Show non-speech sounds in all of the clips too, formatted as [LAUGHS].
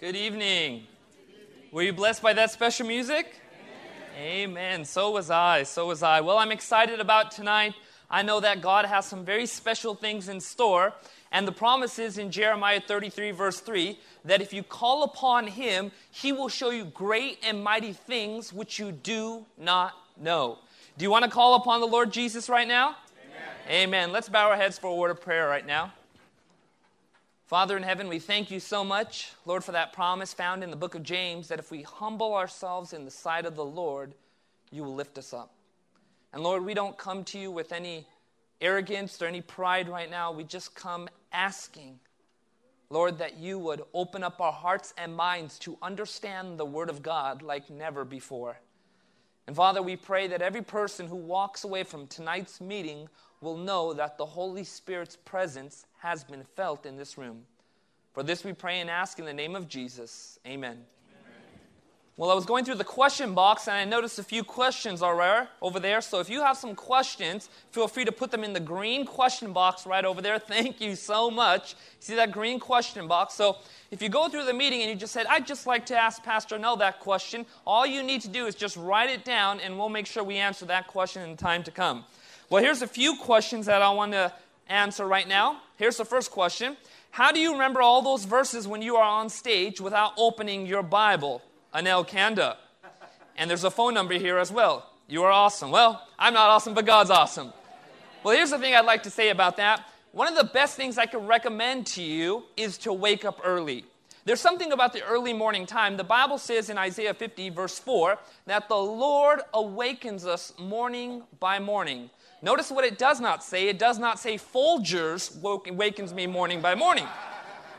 Good evening. Were you blessed by that special music? Amen. Amen. So was I. So was I. Well, I'm excited about tonight. I know that God has some very special things in store. And the promise is in Jeremiah 33, verse 3, that if you call upon Him, He will show you great and mighty things which you do not know. Do you want to call upon the Lord Jesus right now? Amen. Amen. Let's bow our heads for a word of prayer right now. Father in heaven, we thank you so much, Lord, for that promise found in the book of James that if we humble ourselves in the sight of the Lord, you will lift us up. And Lord, we don't come to you with any arrogance or any pride right now. We just come asking, Lord, that you would open up our hearts and minds to understand the Word of God like never before. And Father, we pray that every person who walks away from tonight's meeting will know that the Holy Spirit's presence has been felt in this room. For this we pray and ask in the name of Jesus. Amen. Amen. Well, I was going through the question box and I noticed a few questions are over there. So if you have some questions, feel free to put them in the green question box right over there. [LAUGHS] Thank you so much. See that green question box? So if you go through the meeting and you just said, I'd just like to ask Pastor Nell that question, all you need to do is just write it down and we'll make sure we answer that question in time to come. Well, here's a few questions that I want to answer right now. Here's the first question How do you remember all those verses when you are on stage without opening your Bible? Anil Kanda. And there's a phone number here as well. You are awesome. Well, I'm not awesome, but God's awesome. Well, here's the thing I'd like to say about that. One of the best things I could recommend to you is to wake up early. There's something about the early morning time. The Bible says in Isaiah 50, verse 4, that the Lord awakens us morning by morning. Notice what it does not say. It does not say Folgers wakens me morning by morning.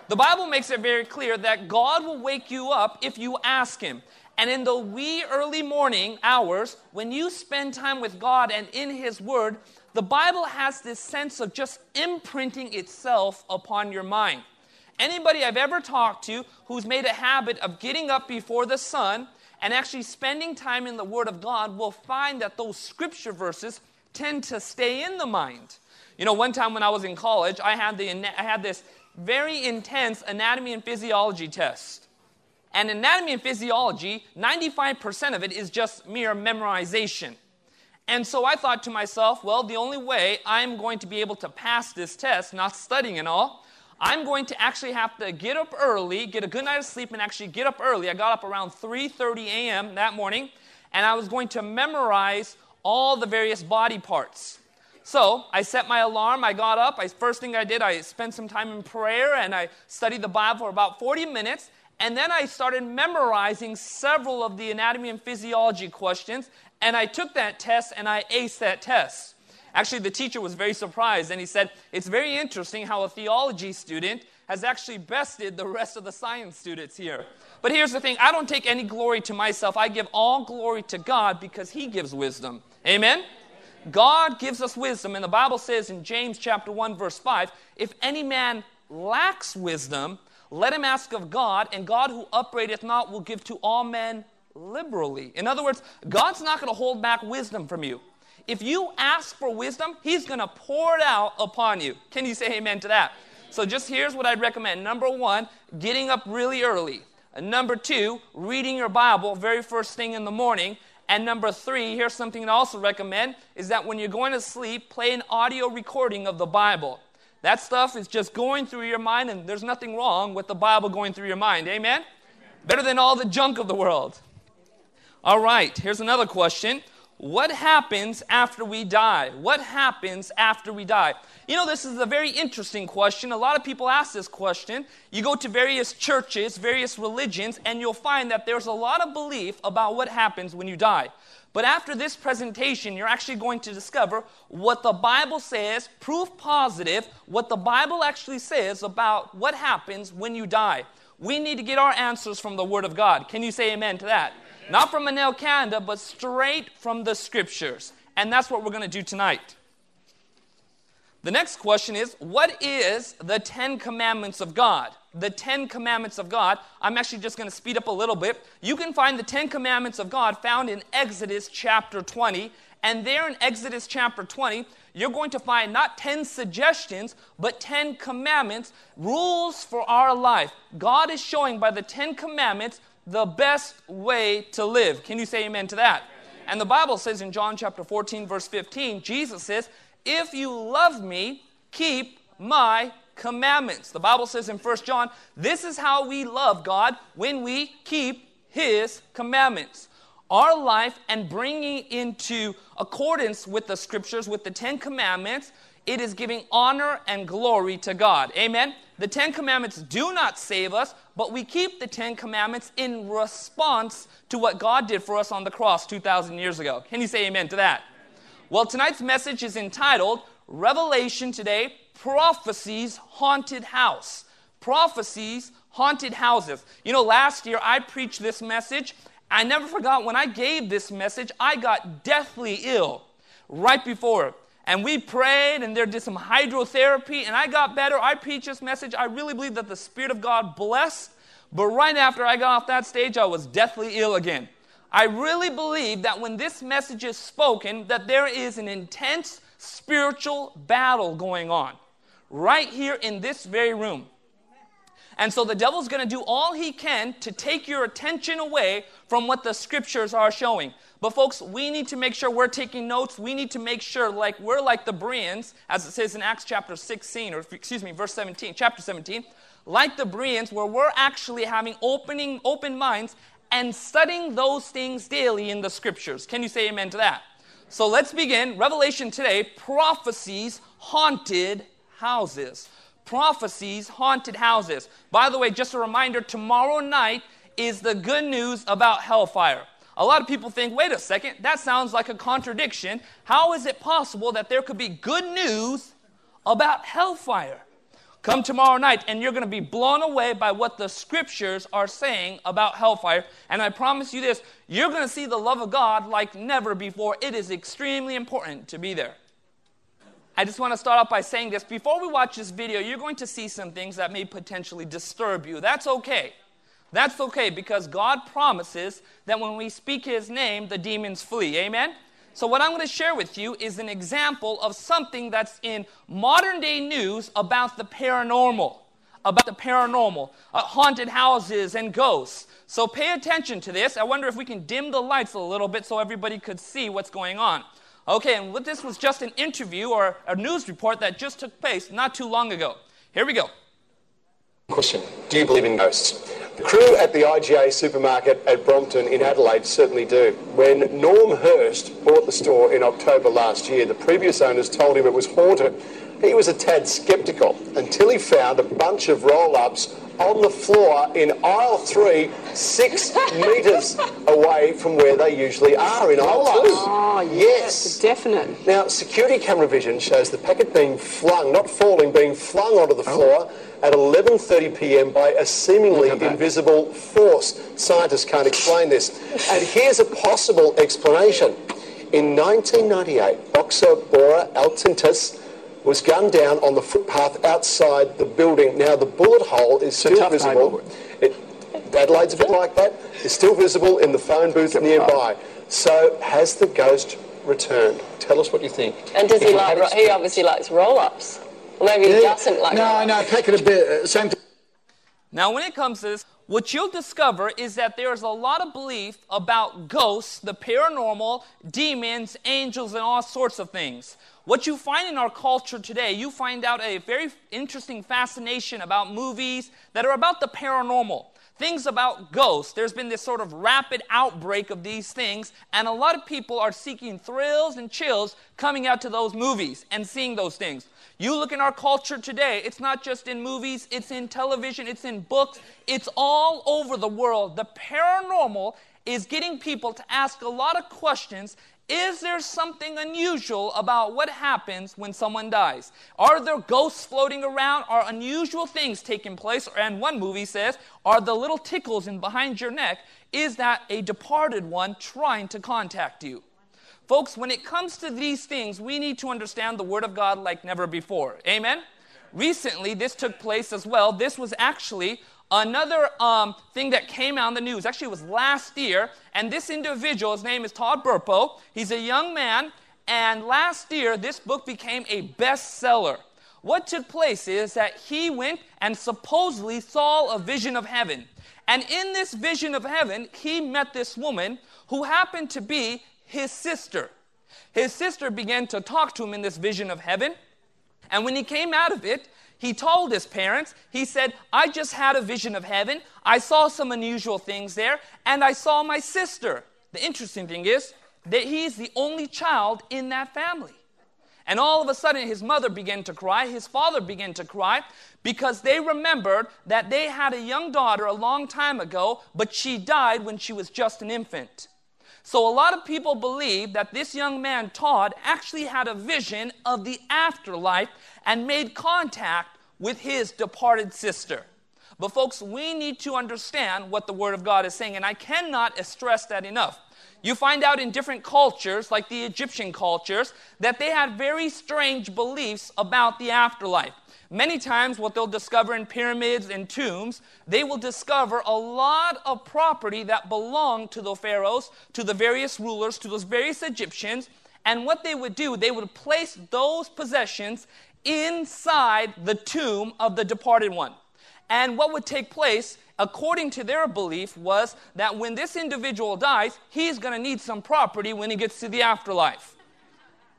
The Bible makes it very clear that God will wake you up if you ask Him. And in the wee early morning hours, when you spend time with God and in His Word, the Bible has this sense of just imprinting itself upon your mind. Anybody I've ever talked to who's made a habit of getting up before the sun and actually spending time in the Word of God will find that those scripture verses tend to stay in the mind. You know, one time when I was in college, I had, the, I had this very intense anatomy and physiology test. And anatomy and physiology, 95% of it is just mere memorization. And so I thought to myself, well, the only way I'm going to be able to pass this test, not studying and all, I'm going to actually have to get up early, get a good night of sleep, and actually get up early. I got up around 3:30 a.m. that morning, and I was going to memorize all the various body parts. So I set my alarm. I got up. I, first thing I did, I spent some time in prayer and I studied the Bible for about 40 minutes. And then I started memorizing several of the anatomy and physiology questions. And I took that test and I aced that test. Actually, the teacher was very surprised and he said, It's very interesting how a theology student has actually bested the rest of the science students here. But here's the thing I don't take any glory to myself, I give all glory to God because He gives wisdom. Amen? God gives us wisdom, and the Bible says in James chapter 1, verse 5 if any man lacks wisdom, let him ask of God, and God who upbraideth not will give to all men liberally. In other words, God's not going to hold back wisdom from you. If you ask for wisdom, He's going to pour it out upon you. Can you say amen to that? So, just here's what I'd recommend. Number one, getting up really early. And number two, reading your Bible very first thing in the morning. And number three, here's something I also recommend is that when you're going to sleep, play an audio recording of the Bible. That stuff is just going through your mind, and there's nothing wrong with the Bible going through your mind. Amen? Amen. Better than all the junk of the world. All right, here's another question what happens after we die? What happens after we die? You know, this is a very interesting question. A lot of people ask this question. You go to various churches, various religions, and you'll find that there's a lot of belief about what happens when you die. But after this presentation, you're actually going to discover what the Bible says, proof positive, what the Bible actually says about what happens when you die. We need to get our answers from the Word of God. Can you say amen to that? Not from Anil Kanda, but straight from the scriptures. And that's what we're going to do tonight. The next question is What is the Ten Commandments of God? The Ten Commandments of God. I'm actually just going to speed up a little bit. You can find the Ten Commandments of God found in Exodus chapter 20. And there in Exodus chapter 20, you're going to find not 10 suggestions, but 10 commandments, rules for our life. God is showing by the 10 commandments the best way to live. Can you say amen to that? And the Bible says in John chapter 14, verse 15, Jesus says, If you love me, keep my commandments. The Bible says in 1 John, this is how we love God when we keep his commandments. Our life and bringing into accordance with the scriptures, with the Ten Commandments, it is giving honor and glory to God. Amen. The Ten Commandments do not save us, but we keep the Ten Commandments in response to what God did for us on the cross 2,000 years ago. Can you say amen to that? Well, tonight's message is entitled Revelation today Prophecies Haunted House. Prophecies Haunted Houses. You know, last year I preached this message. I never forgot when I gave this message, I got deathly ill right before. And we prayed, and there did some hydrotherapy, and I got better. I preached this message. I really believe that the Spirit of God blessed. But right after I got off that stage, I was deathly ill again. I really believe that when this message is spoken, that there is an intense spiritual battle going on right here in this very room. And so the devil's going to do all he can to take your attention away from what the scriptures are showing. But folks, we need to make sure we're taking notes. We need to make sure like we're like the Bereans, as it says in Acts chapter 16 or excuse me, verse 17, chapter 17, like the Bereans where we're actually having opening open minds and studying those things daily in the scriptures. Can you say amen to that? So let's begin. Revelation today, prophecies haunted houses. Prophecies, haunted houses. By the way, just a reminder tomorrow night is the good news about hellfire. A lot of people think, wait a second, that sounds like a contradiction. How is it possible that there could be good news about hellfire? Come tomorrow night, and you're going to be blown away by what the scriptures are saying about hellfire. And I promise you this you're going to see the love of God like never before. It is extremely important to be there. I just want to start off by saying this. Before we watch this video, you're going to see some things that may potentially disturb you. That's okay. That's okay because God promises that when we speak His name, the demons flee. Amen? So, what I'm going to share with you is an example of something that's in modern day news about the paranormal. About the paranormal, uh, haunted houses and ghosts. So, pay attention to this. I wonder if we can dim the lights a little bit so everybody could see what's going on. Okay, and this was just an interview or a news report that just took place not too long ago. Here we go. Question Do you believe in ghosts? The crew at the IGA supermarket at Brompton in Adelaide certainly do. When Norm Hurst bought the store in October last year, the previous owners told him it was haunted. He was a tad sceptical until he found a bunch of roll ups on the floor in aisle three, six [LAUGHS] metres away from where they usually are in aisle two. Oh, yes, definite. Now, security camera vision shows the packet being flung, not falling, being flung onto the floor. Oh at 11.30 p.m. by a seemingly invisible force. Scientists can't explain this. And here's a possible explanation. In 1998, boxer Bora Altintas was gunned down on the footpath outside the building. Now, the bullet hole is still visible. It, Adelaide's a bit like that. It's still visible in the phone booth nearby. So, has the ghost returned? Tell us what you think. And does he like? He obviously likes roll-ups. Well, maybe he doesn't like. No, no, pack it a bit. Uh, same. T- now, when it comes to this, what you'll discover is that there's a lot of belief about ghosts, the paranormal, demons, angels, and all sorts of things. What you find in our culture today, you find out a very interesting fascination about movies that are about the paranormal. Things about ghosts. There's been this sort of rapid outbreak of these things, and a lot of people are seeking thrills and chills coming out to those movies and seeing those things. You look in our culture today, it's not just in movies, it's in television, it's in books, it's all over the world. The paranormal is getting people to ask a lot of questions. Is there something unusual about what happens when someone dies? Are there ghosts floating around? Are unusual things taking place? And one movie says, Are the little tickles in behind your neck, is that a departed one trying to contact you? Folks, when it comes to these things, we need to understand the Word of God like never before. Amen? Recently, this took place as well. This was actually another um, thing that came out in the news. Actually, was last year. And this individual, his name is Todd Burpo. He's a young man, And last year, this book became a bestseller. What took place is that he went and supposedly saw a vision of heaven. And in this vision of heaven, he met this woman who happened to be his sister. His sister began to talk to him in this vision of heaven. And when he came out of it, he told his parents, he said, I just had a vision of heaven. I saw some unusual things there, and I saw my sister. The interesting thing is that he's the only child in that family. And all of a sudden, his mother began to cry, his father began to cry, because they remembered that they had a young daughter a long time ago, but she died when she was just an infant. So, a lot of people believe that this young man, Todd, actually had a vision of the afterlife and made contact with his departed sister. But, folks, we need to understand what the Word of God is saying, and I cannot stress that enough. You find out in different cultures, like the Egyptian cultures, that they had very strange beliefs about the afterlife. Many times, what they'll discover in pyramids and tombs, they will discover a lot of property that belonged to the pharaohs, to the various rulers, to those various Egyptians. And what they would do, they would place those possessions inside the tomb of the departed one. And what would take place, according to their belief, was that when this individual dies, he's going to need some property when he gets to the afterlife.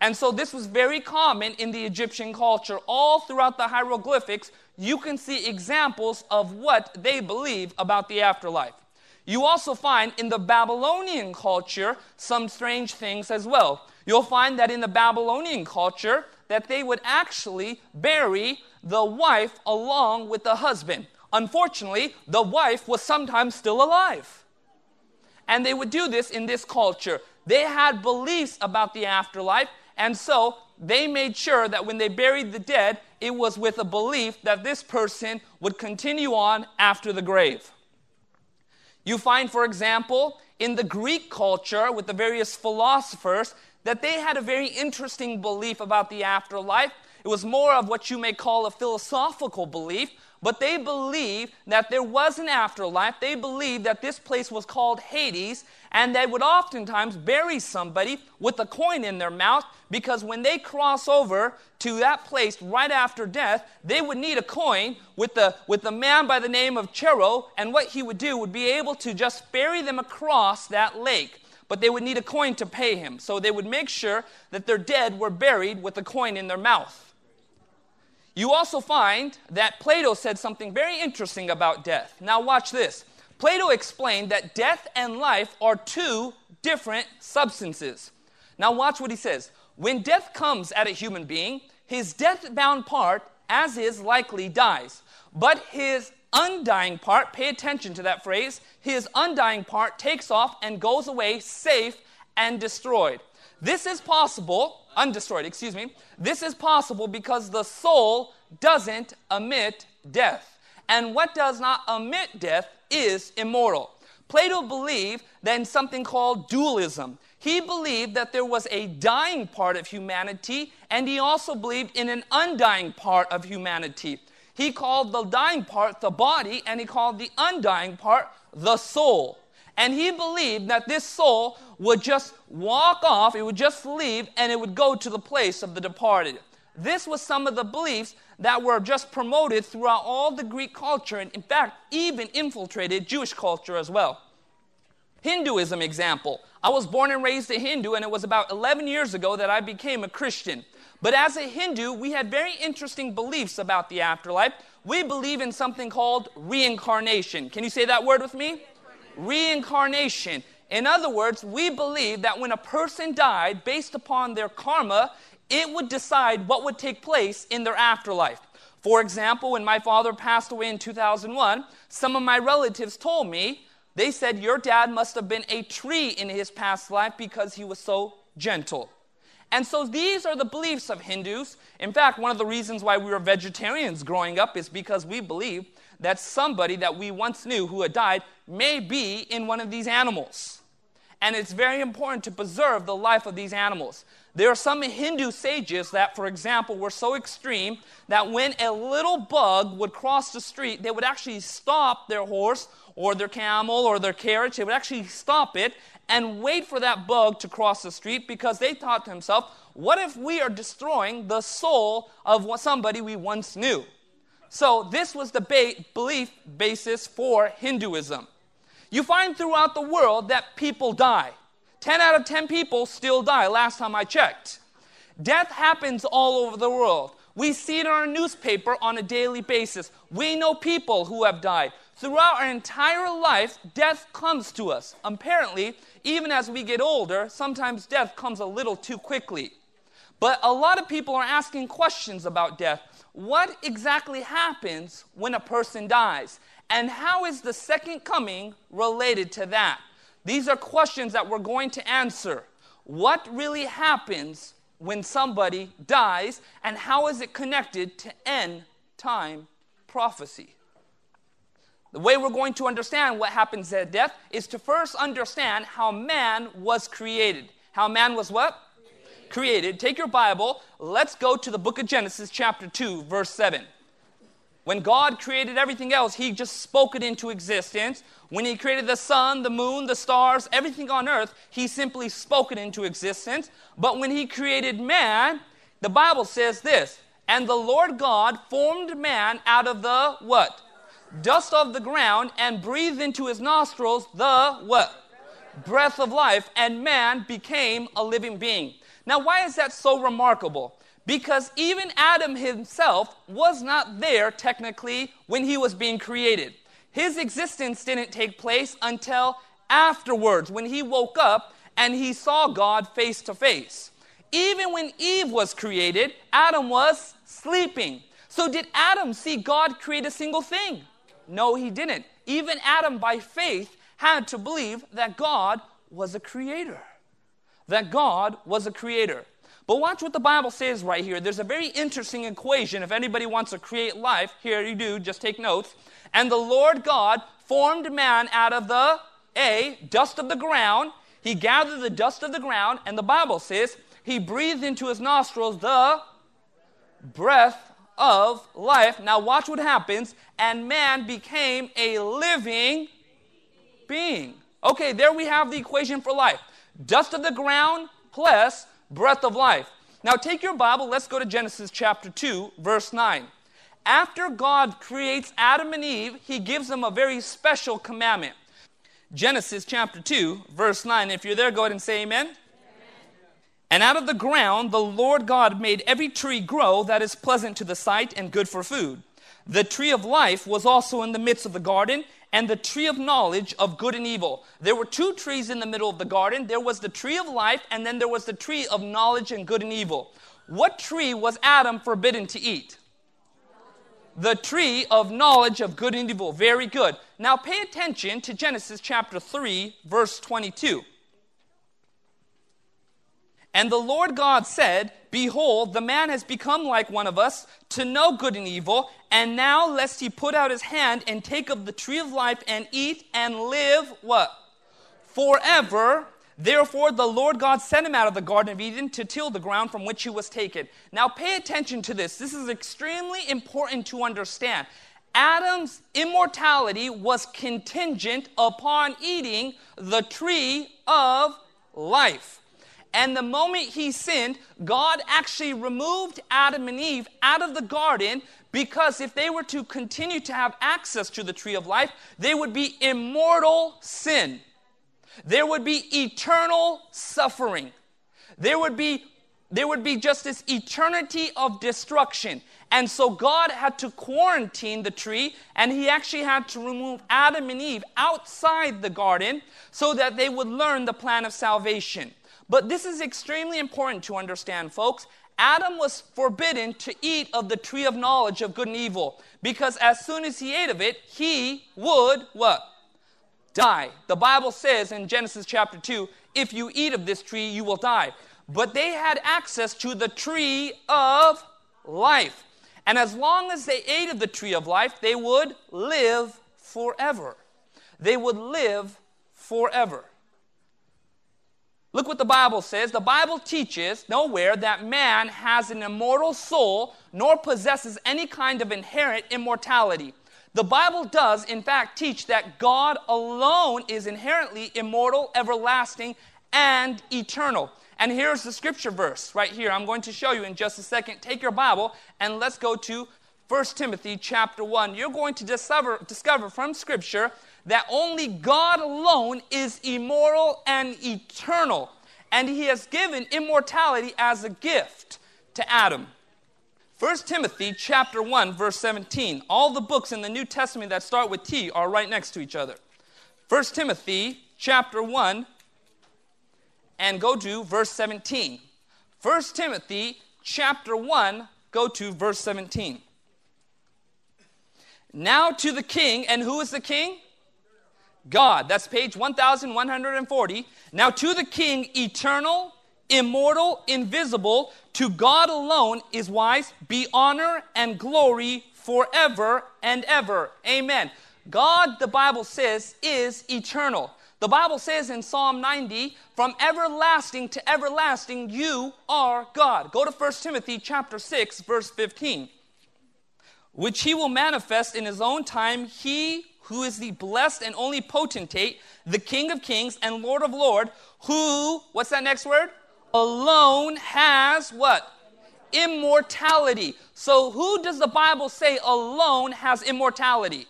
And so this was very common in the Egyptian culture. All throughout the hieroglyphics, you can see examples of what they believe about the afterlife. You also find in the Babylonian culture some strange things as well. You'll find that in the Babylonian culture that they would actually bury the wife along with the husband. Unfortunately, the wife was sometimes still alive. And they would do this in this culture. They had beliefs about the afterlife and so they made sure that when they buried the dead, it was with a belief that this person would continue on after the grave. You find, for example, in the Greek culture with the various philosophers, that they had a very interesting belief about the afterlife. It was more of what you may call a philosophical belief, but they believed that there was an afterlife. They believed that this place was called Hades, and they would oftentimes bury somebody with a coin in their mouth because when they cross over to that place right after death, they would need a coin with the, with the man by the name of Charon, and what he would do would be able to just ferry them across that lake. But they would need a coin to pay him. So they would make sure that their dead were buried with a coin in their mouth. You also find that Plato said something very interesting about death. Now, watch this. Plato explained that death and life are two different substances. Now, watch what he says. When death comes at a human being, his death bound part, as is, likely dies. But his undying part, pay attention to that phrase, his undying part takes off and goes away safe and destroyed. This is possible, undestroyed, excuse me. This is possible because the soul doesn't emit death. And what does not emit death is immortal. Plato believed that in something called dualism. He believed that there was a dying part of humanity, and he also believed in an undying part of humanity. He called the dying part the body, and he called the undying part the soul. And he believed that this soul would just walk off, it would just leave, and it would go to the place of the departed. This was some of the beliefs that were just promoted throughout all the Greek culture, and in fact, even infiltrated Jewish culture as well. Hinduism example. I was born and raised a Hindu, and it was about 11 years ago that I became a Christian. But as a Hindu, we had very interesting beliefs about the afterlife. We believe in something called reincarnation. Can you say that word with me? Reincarnation. In other words, we believe that when a person died, based upon their karma, it would decide what would take place in their afterlife. For example, when my father passed away in 2001, some of my relatives told me, they said, Your dad must have been a tree in his past life because he was so gentle. And so these are the beliefs of Hindus. In fact, one of the reasons why we were vegetarians growing up is because we believe that somebody that we once knew who had died may be in one of these animals. and it's very important to preserve the life of these animals. There are some Hindu sages that, for example, were so extreme that when a little bug would cross the street, they would actually stop their horse or their camel or their carriage. They would actually stop it and wait for that bug to cross the street because they thought to themselves, what if we are destroying the soul of somebody we once knew? So, this was the ba- belief basis for Hinduism. You find throughout the world that people die. 10 out of 10 people still die, last time I checked. Death happens all over the world. We see it in our newspaper on a daily basis. We know people who have died. Throughout our entire life, death comes to us. Apparently, even as we get older, sometimes death comes a little too quickly. But a lot of people are asking questions about death. What exactly happens when a person dies? And how is the second coming related to that? These are questions that we're going to answer. What really happens when somebody dies, and how is it connected to end time prophecy? The way we're going to understand what happens at death is to first understand how man was created. How man was what? Created, take your Bible, let's go to the book of Genesis, chapter 2, verse 7. When God created everything else, He just spoke it into existence. When He created the sun, the moon, the stars, everything on earth, He simply spoke it into existence. But when He created man, the Bible says this And the Lord God formed man out of the what? Dust of the ground and breathed into his nostrils the what? Breath of life, and man became a living being. Now, why is that so remarkable? Because even Adam himself was not there technically when he was being created. His existence didn't take place until afterwards when he woke up and he saw God face to face. Even when Eve was created, Adam was sleeping. So, did Adam see God create a single thing? No, he didn't. Even Adam, by faith, had to believe that God was a creator that God was a creator. But watch what the Bible says right here. There's a very interesting equation. If anybody wants to create life, here you do, just take notes. And the Lord God formed man out of the A, dust of the ground. He gathered the dust of the ground, and the Bible says he breathed into his nostrils the breath of life. Now, watch what happens. And man became a living being. Okay, there we have the equation for life dust of the ground plus breath of life. Now take your Bible, let's go to Genesis chapter 2, verse 9. After God creates Adam and Eve, he gives them a very special commandment. Genesis chapter 2, verse 9. If you're there, go ahead and say amen. amen. And out of the ground the Lord God made every tree grow that is pleasant to the sight and good for food. The tree of life was also in the midst of the garden, and the tree of knowledge of good and evil. There were two trees in the middle of the garden. There was the tree of life, and then there was the tree of knowledge and good and evil. What tree was Adam forbidden to eat? The tree of knowledge of good and evil. Very good. Now pay attention to Genesis chapter 3, verse 22. And the Lord God said, Behold, the man has become like one of us to know good and evil. And now, lest he put out his hand and take of the tree of life and eat and live what? Forever. Therefore, the Lord God sent him out of the Garden of Eden to till the ground from which he was taken. Now, pay attention to this. This is extremely important to understand. Adam's immortality was contingent upon eating the tree of life. And the moment he sinned, God actually removed Adam and Eve out of the garden because if they were to continue to have access to the tree of life, they would be immortal sin. There would be eternal suffering. There would be there would be just this eternity of destruction. And so God had to quarantine the tree, and He actually had to remove Adam and Eve outside the garden so that they would learn the plan of salvation. But this is extremely important to understand, folks. Adam was forbidden to eat of the tree of knowledge of good and evil because as soon as he ate of it, he would what? Die. The Bible says in Genesis chapter 2, if you eat of this tree, you will die. But they had access to the tree of life. And as long as they ate of the tree of life, they would live forever. They would live forever. Look what the Bible says. The Bible teaches nowhere that man has an immortal soul nor possesses any kind of inherent immortality. The Bible does, in fact, teach that God alone is inherently immortal, everlasting, and eternal. And here's the scripture verse right here. I'm going to show you in just a second. Take your Bible and let's go to 1 Timothy chapter 1. You're going to discover, discover from scripture that only God alone is immortal and eternal, and he has given immortality as a gift to Adam. 1 Timothy chapter 1 verse 17. All the books in the New Testament that start with T are right next to each other. 1 Timothy chapter 1 and go to verse 17. 1 Timothy chapter 1 go to verse 17. Now to the king, and who is the king? God. That's page 1140. Now to the King, eternal, immortal, invisible, to God alone is wise, be honor and glory forever and ever. Amen. God, the Bible says, is eternal. The Bible says in Psalm 90, from everlasting to everlasting, you are God. Go to 1 Timothy chapter 6, verse 15. Which he will manifest in his own time, he who is the blessed and only potentate, the King of kings and Lord of lords, who, what's that next word? Alone has what? Immortality. So, who does the Bible say alone has immortality?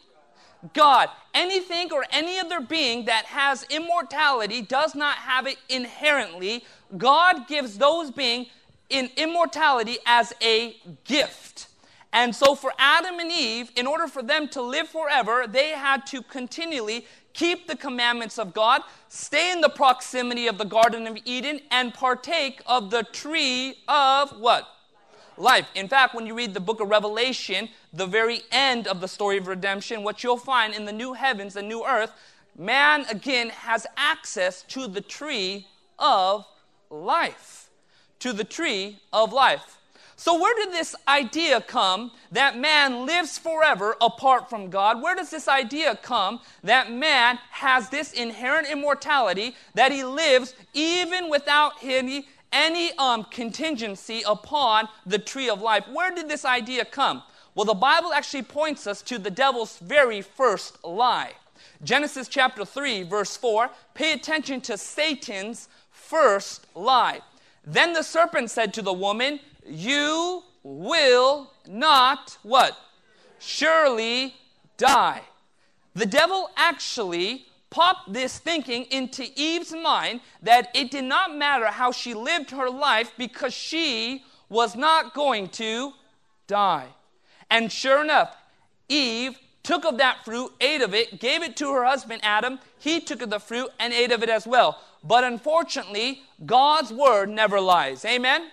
God. Anything or any other being that has immortality does not have it inherently. God gives those beings in immortality as a gift. And so, for Adam and Eve, in order for them to live forever, they had to continually keep the commandments of God, stay in the proximity of the Garden of Eden, and partake of the tree of what? Life. In fact, when you read the book of Revelation, the very end of the story of redemption, what you'll find in the new heavens, and new earth, man again has access to the tree of life. To the tree of life. So, where did this idea come that man lives forever apart from God? Where does this idea come that man has this inherent immortality, that he lives even without any, any um, contingency upon the tree of life? Where did this idea come? Well, the Bible actually points us to the devil's very first lie. Genesis chapter 3, verse 4, pay attention to Satan's first lie. Then the serpent said to the woman, you will not what? Surely die. The devil actually popped this thinking into Eve's mind that it did not matter how she lived her life because she was not going to die. And sure enough, Eve took of that fruit, ate of it, gave it to her husband Adam. He took of the fruit and ate of it as well. But unfortunately, God's word never lies. Amen?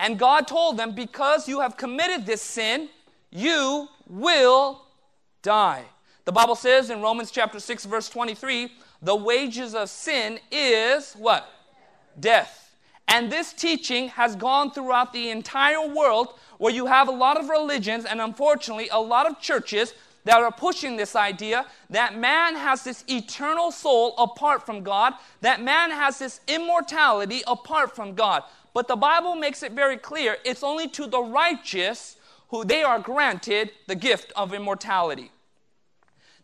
And God told them, Because you have committed this sin, you will die. The Bible says in Romans chapter 6, verse 23, the wages of sin is what? Death. And this teaching has gone throughout the entire world where you have a lot of religions and unfortunately a lot of churches that are pushing this idea that man has this eternal soul apart from God, that man has this immortality apart from God. But the Bible makes it very clear it's only to the righteous who they are granted the gift of immortality.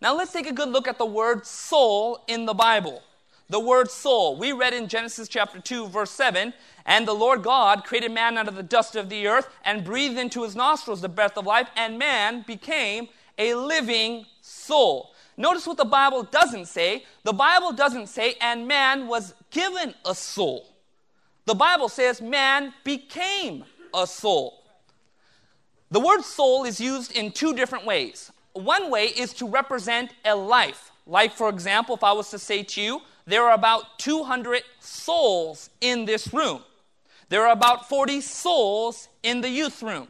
Now let's take a good look at the word soul in the Bible. The word soul. We read in Genesis chapter 2, verse 7 And the Lord God created man out of the dust of the earth and breathed into his nostrils the breath of life, and man became a living soul. Notice what the Bible doesn't say. The Bible doesn't say, and man was given a soul. The Bible says man became a soul. The word soul is used in two different ways. One way is to represent a life. Like, for example, if I was to say to you, there are about 200 souls in this room. There are about 40 souls in the youth room.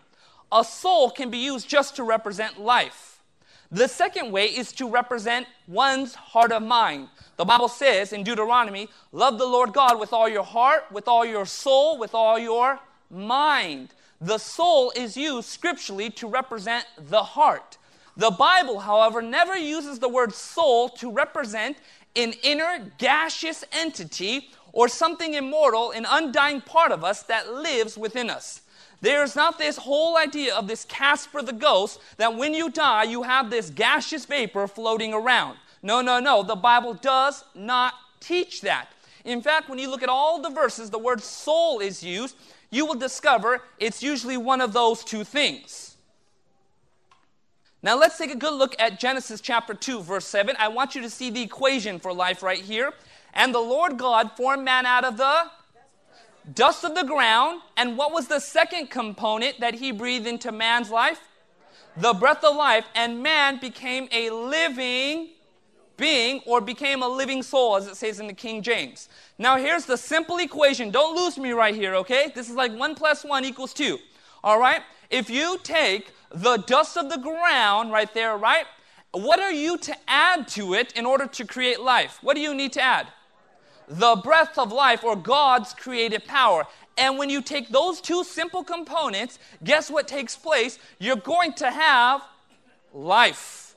A soul can be used just to represent life. The second way is to represent one's heart of mind. The Bible says in Deuteronomy, love the Lord God with all your heart, with all your soul, with all your mind. The soul is used scripturally to represent the heart. The Bible, however, never uses the word soul to represent an inner gaseous entity or something immortal, an undying part of us that lives within us. There's not this whole idea of this Casper the ghost that when you die, you have this gaseous vapor floating around. No, no, no. The Bible does not teach that. In fact, when you look at all the verses, the word soul is used, you will discover it's usually one of those two things. Now, let's take a good look at Genesis chapter 2, verse 7. I want you to see the equation for life right here. And the Lord God formed man out of the dust of the ground. And what was the second component that he breathed into man's life? The breath of life. And man became a living being or became a living soul, as it says in the King James. Now, here's the simple equation. Don't lose me right here, okay? This is like 1 plus 1 equals 2. All right? If you take the dust of the ground right there, right? What are you to add to it in order to create life? What do you need to add? the breath of life or God's creative power. And when you take those two simple components, guess what takes place? You're going to have life.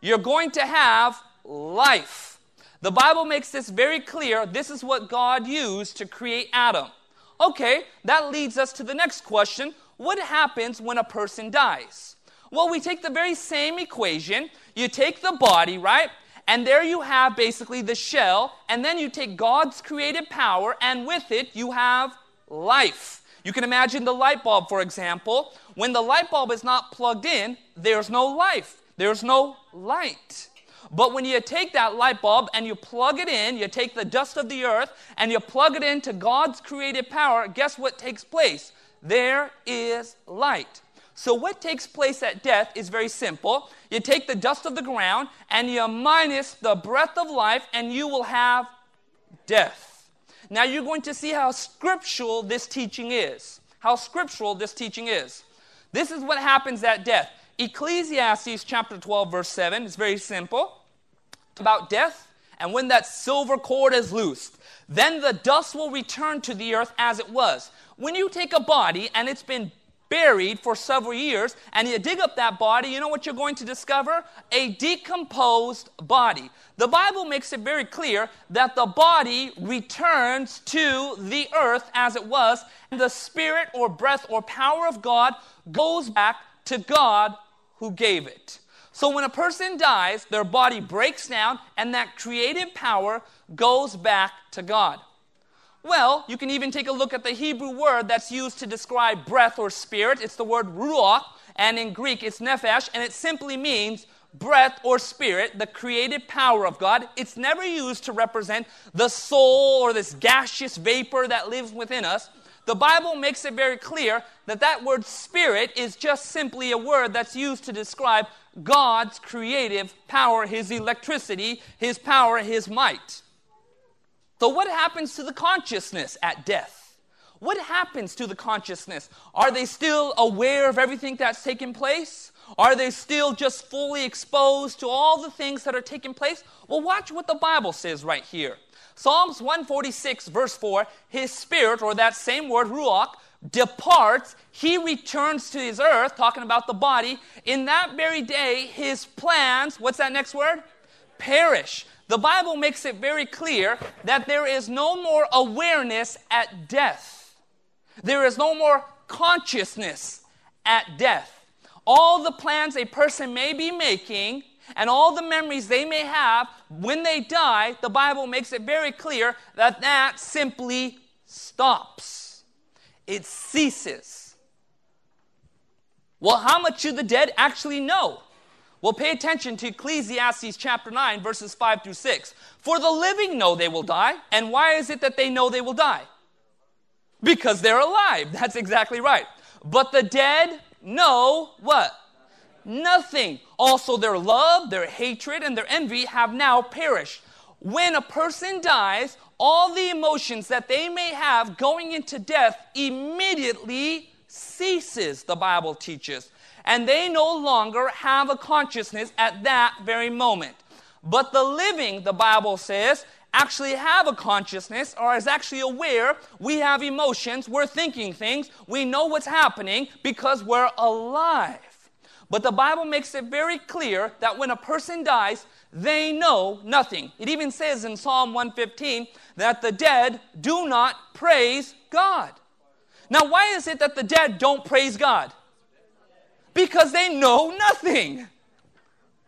You're going to have life. The Bible makes this very clear. This is what God used to create Adam. Okay, that leads us to the next question What happens when a person dies? Well, we take the very same equation. You take the body, right? And there you have basically the shell, and then you take God's creative power, and with it, you have life. You can imagine the light bulb, for example. When the light bulb is not plugged in, there's no life, there's no light. But when you take that light bulb and you plug it in, you take the dust of the earth and you plug it into God's creative power, guess what takes place? There is light. So, what takes place at death is very simple. You take the dust of the ground and you minus the breath of life, and you will have death. Now, you're going to see how scriptural this teaching is. How scriptural this teaching is. This is what happens at death. Ecclesiastes chapter 12, verse 7 it's very simple about death. And when that silver cord is loosed, then the dust will return to the earth as it was. When you take a body and it's been buried for several years, and you dig up that body, you know what you're going to discover? A decomposed body. The Bible makes it very clear that the body returns to the earth as it was, and the spirit or breath or power of God goes back to God who gave it. So when a person dies, their body breaks down, and that creative power goes back to God. Well, you can even take a look at the Hebrew word that's used to describe breath or spirit. It's the word ruach, and in Greek it's nephesh, and it simply means breath or spirit, the creative power of God. It's never used to represent the soul or this gaseous vapor that lives within us. The Bible makes it very clear that that word spirit is just simply a word that's used to describe God's creative power, His electricity, His power, His might. So, what happens to the consciousness at death? What happens to the consciousness? Are they still aware of everything that's taken place? Are they still just fully exposed to all the things that are taking place? Well, watch what the Bible says right here. Psalms 146, verse 4 His spirit, or that same word, ruach, departs, he returns to his earth, talking about the body. In that very day, his plans, what's that next word? Perish. The Bible makes it very clear that there is no more awareness at death. There is no more consciousness at death. All the plans a person may be making and all the memories they may have when they die, the Bible makes it very clear that that simply stops. It ceases. Well, how much do the dead actually know? Well, pay attention to Ecclesiastes chapter 9, verses 5 through 6. For the living know they will die. And why is it that they know they will die? Because they're alive. [LAUGHS] That's exactly right. But the dead know what? Nothing. Also, their love, their hatred, and their envy have now perished. When a person dies, all the emotions that they may have going into death immediately ceases, the Bible teaches and they no longer have a consciousness at that very moment. But the living, the Bible says, actually have a consciousness or is actually aware. We have emotions, we're thinking things, we know what's happening because we're alive. But the Bible makes it very clear that when a person dies, they know nothing. It even says in Psalm 115 that the dead do not praise God. Now, why is it that the dead don't praise God? Because they know nothing.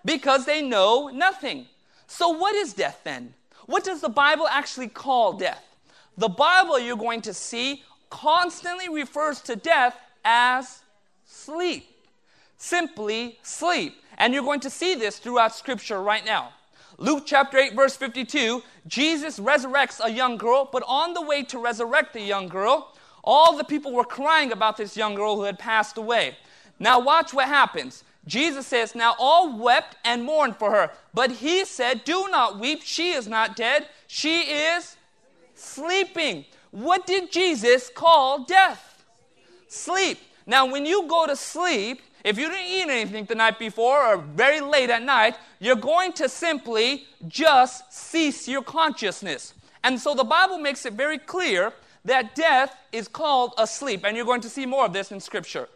Because they know nothing. So, what is death then? What does the Bible actually call death? The Bible, you're going to see, constantly refers to death as sleep. Simply sleep. And you're going to see this throughout Scripture right now. Luke chapter 8, verse 52, Jesus resurrects a young girl, but on the way to resurrect the young girl, all the people were crying about this young girl who had passed away. Now, watch what happens. Jesus says, Now all wept and mourned for her. But he said, Do not weep. She is not dead. She is sleeping. What did Jesus call death? Sleep. Now, when you go to sleep, if you didn't eat anything the night before or very late at night, you're going to simply just cease your consciousness. And so the Bible makes it very clear that death is called a sleep. And you're going to see more of this in Scripture.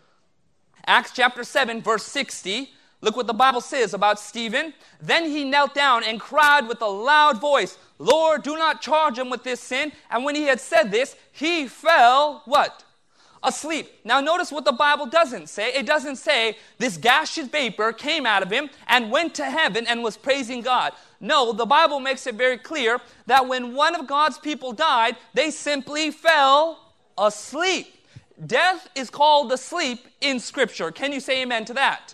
Acts chapter 7, verse 60. Look what the Bible says about Stephen. Then he knelt down and cried with a loud voice, Lord, do not charge him with this sin. And when he had said this, he fell, what? Asleep. Now, notice what the Bible doesn't say. It doesn't say this gaseous vapor came out of him and went to heaven and was praising God. No, the Bible makes it very clear that when one of God's people died, they simply fell asleep. Death is called the sleep in Scripture. Can you say amen to that?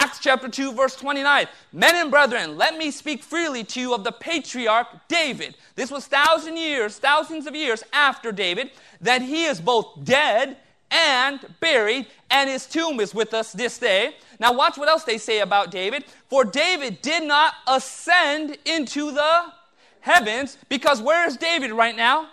Acts chapter 2, verse 29. Men and brethren, let me speak freely to you of the patriarch David. This was thousand years, thousands of years after David, that he is both dead and buried, and his tomb is with us this day. Now, watch what else they say about David. For David did not ascend into the heavens, because where is David right now?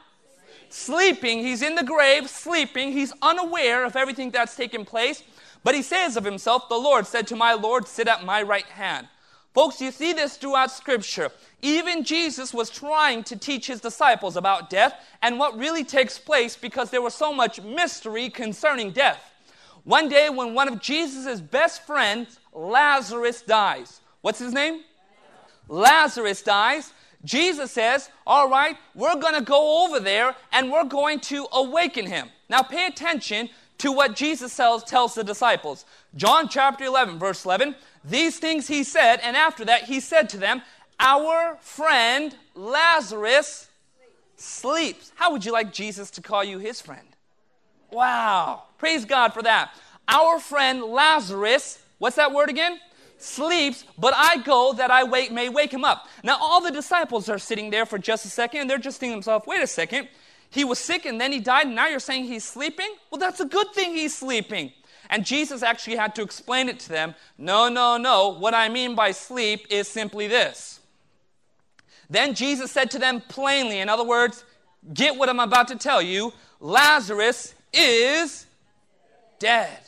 Sleeping. He's in the grave, sleeping. He's unaware of everything that's taken place. But he says of himself, The Lord said to my Lord, Sit at my right hand. Folks, you see this throughout Scripture. Even Jesus was trying to teach his disciples about death and what really takes place because there was so much mystery concerning death. One day, when one of Jesus' best friends, Lazarus, dies, what's his name? Lazarus dies. Jesus says, All right, we're going to go over there and we're going to awaken him. Now, pay attention to what Jesus tells, tells the disciples. John chapter 11, verse 11. These things he said, and after that he said to them, Our friend Lazarus sleeps. How would you like Jesus to call you his friend? Wow. Praise God for that. Our friend Lazarus, what's that word again? Sleeps, but I go that I wake, may wake him up. Now, all the disciples are sitting there for just a second, and they're just thinking to themselves, wait a second. He was sick and then he died, and now you're saying he's sleeping? Well, that's a good thing he's sleeping. And Jesus actually had to explain it to them. No, no, no. What I mean by sleep is simply this. Then Jesus said to them plainly, in other words, get what I'm about to tell you Lazarus is dead.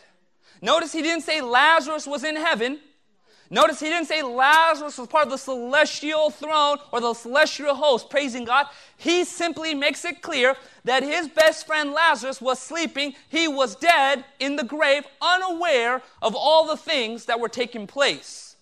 Notice he didn't say Lazarus was in heaven. Notice he didn't say Lazarus was part of the celestial throne or the celestial host praising God. He simply makes it clear that his best friend Lazarus was sleeping. He was dead in the grave, unaware of all the things that were taking place.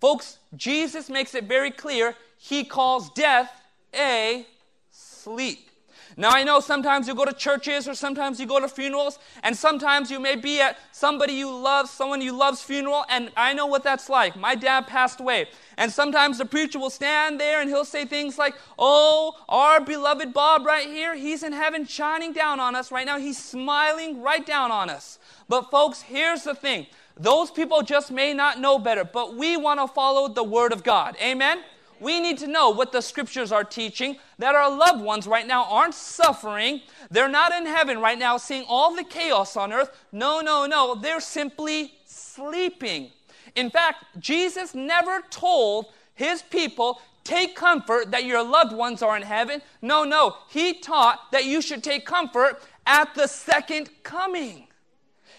Folks, Jesus makes it very clear he calls death a sleep. Now, I know sometimes you go to churches or sometimes you go to funerals, and sometimes you may be at somebody you love, someone you love's funeral, and I know what that's like. My dad passed away. And sometimes the preacher will stand there and he'll say things like, Oh, our beloved Bob right here, he's in heaven shining down on us right now. He's smiling right down on us. But, folks, here's the thing those people just may not know better, but we want to follow the Word of God. Amen? We need to know what the scriptures are teaching that our loved ones right now aren't suffering. They're not in heaven right now seeing all the chaos on earth. No, no, no. They're simply sleeping. In fact, Jesus never told his people, take comfort that your loved ones are in heaven. No, no. He taught that you should take comfort at the second coming.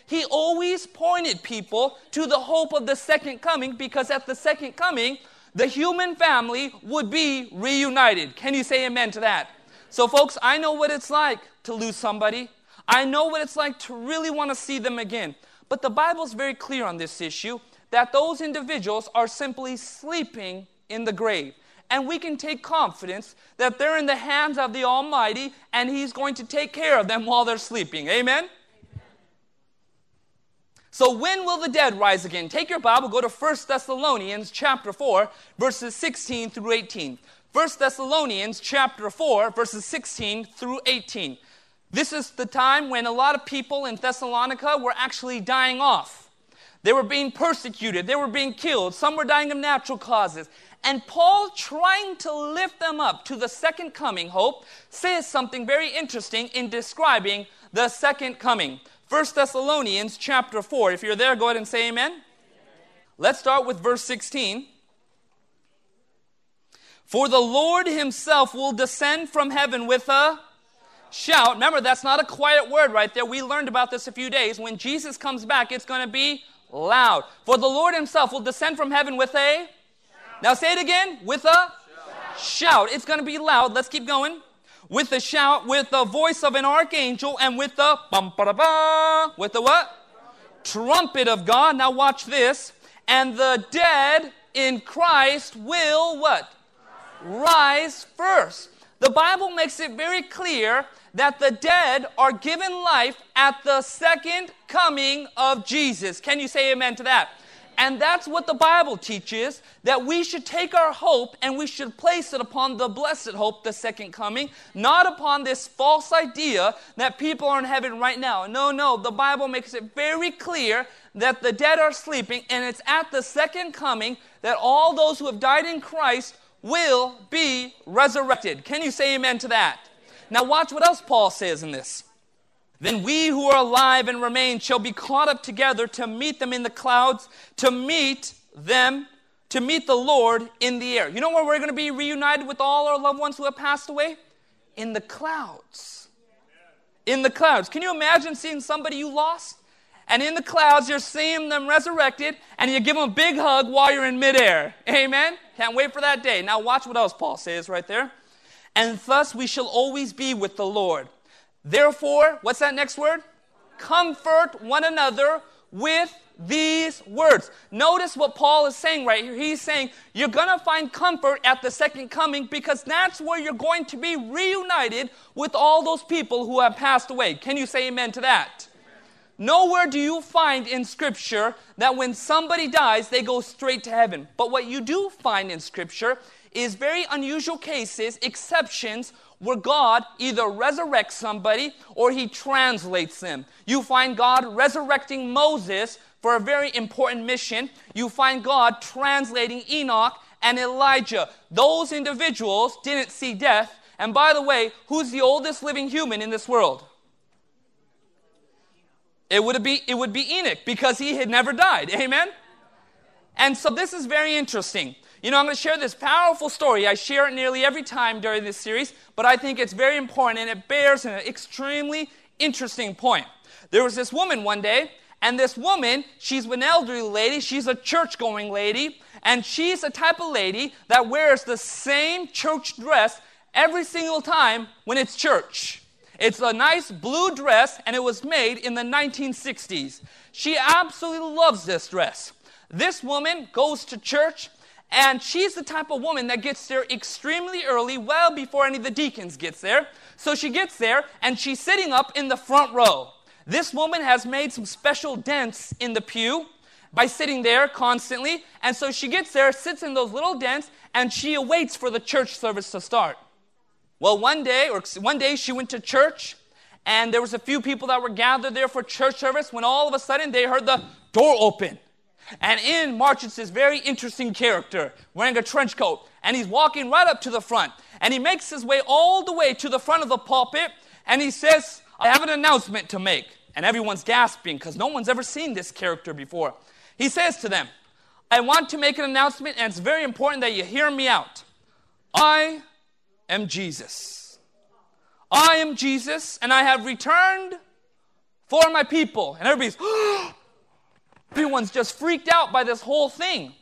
He always pointed people to the hope of the second coming because at the second coming, the human family would be reunited. Can you say amen to that? So, folks, I know what it's like to lose somebody. I know what it's like to really want to see them again. But the Bible's very clear on this issue that those individuals are simply sleeping in the grave. And we can take confidence that they're in the hands of the Almighty and He's going to take care of them while they're sleeping. Amen? So when will the dead rise again? Take your Bible, go to 1 Thessalonians chapter 4, verses 16 through 18. 1 Thessalonians chapter 4, verses 16 through 18. This is the time when a lot of people in Thessalonica were actually dying off. They were being persecuted, they were being killed, some were dying of natural causes. And Paul, trying to lift them up to the second coming hope, says something very interesting in describing the second coming. 1 Thessalonians chapter 4. If you're there, go ahead and say amen. Let's start with verse 16. For the Lord himself will descend from heaven with a shout. Remember, that's not a quiet word right there. We learned about this a few days. When Jesus comes back, it's going to be loud. For the Lord himself will descend from heaven with a now say it again. With a shout. shout. It's going to be loud. Let's keep going. With a shout, with the voice of an archangel, and with the bum ba with the what? Trumpet of God. Now watch this. And the dead in Christ will what? Rise first. The Bible makes it very clear that the dead are given life at the second coming of Jesus. Can you say amen to that? And that's what the Bible teaches that we should take our hope and we should place it upon the blessed hope, the second coming, not upon this false idea that people are in heaven right now. No, no, the Bible makes it very clear that the dead are sleeping, and it's at the second coming that all those who have died in Christ will be resurrected. Can you say amen to that? Now, watch what else Paul says in this. Then we who are alive and remain shall be caught up together to meet them in the clouds, to meet them, to meet the Lord in the air. You know where we're going to be reunited with all our loved ones who have passed away? In the clouds. In the clouds. Can you imagine seeing somebody you lost? And in the clouds, you're seeing them resurrected, and you give them a big hug while you're in midair. Amen? Can't wait for that day. Now, watch what else Paul says right there. And thus we shall always be with the Lord. Therefore, what's that next word? Comfort one another with these words. Notice what Paul is saying right here. He's saying you're going to find comfort at the second coming because that's where you're going to be reunited with all those people who have passed away. Can you say amen to that? Nowhere do you find in Scripture that when somebody dies, they go straight to heaven. But what you do find in Scripture is very unusual cases, exceptions, where God either resurrects somebody or he translates them. You find God resurrecting Moses for a very important mission. You find God translating Enoch and Elijah. Those individuals didn't see death. And by the way, who's the oldest living human in this world? It would be, it would be Enoch because he had never died. Amen? And so this is very interesting. You know, I'm going to share this powerful story. I share it nearly every time during this series, but I think it's very important and it bears an extremely interesting point. There was this woman one day, and this woman, she's an elderly lady, she's a church going lady, and she's the type of lady that wears the same church dress every single time when it's church. It's a nice blue dress, and it was made in the 1960s. She absolutely loves this dress. This woman goes to church and she's the type of woman that gets there extremely early, well before any of the deacons gets there. So she gets there and she's sitting up in the front row. This woman has made some special dents in the pew by sitting there constantly. And so she gets there, sits in those little dents, and she awaits for the church service to start. Well, one day, or one day she went to church, and there was a few people that were gathered there for church service when all of a sudden they heard the door open. And in marches this very interesting character wearing a trench coat. And he's walking right up to the front. And he makes his way all the way to the front of the pulpit. And he says, I have an announcement to make. And everyone's gasping because no one's ever seen this character before. He says to them, I want to make an announcement, and it's very important that you hear me out. I am Jesus. I am Jesus, and I have returned for my people. And everybody's, [GASPS] oh, Everyone's just freaked out by this whole thing.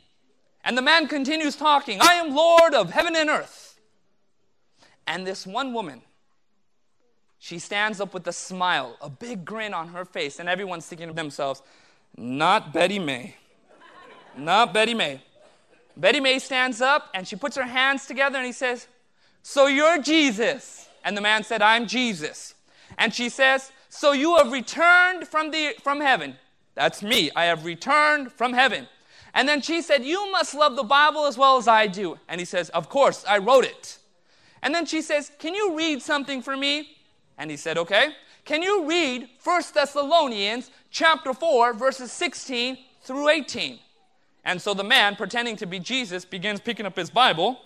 And the man continues talking I am Lord of heaven and earth. And this one woman, she stands up with a smile, a big grin on her face, and everyone's thinking to themselves, Not Betty May. Not Betty May. Betty May stands up and she puts her hands together and he says, So you're Jesus. And the man said, I'm Jesus. And she says, So you have returned from, the, from heaven. That's me. I have returned from heaven. And then she said, You must love the Bible as well as I do. And he says, Of course, I wrote it. And then she says, Can you read something for me? And he said, Okay. Can you read 1 Thessalonians chapter 4, verses 16 through 18? And so the man, pretending to be Jesus, begins picking up his Bible,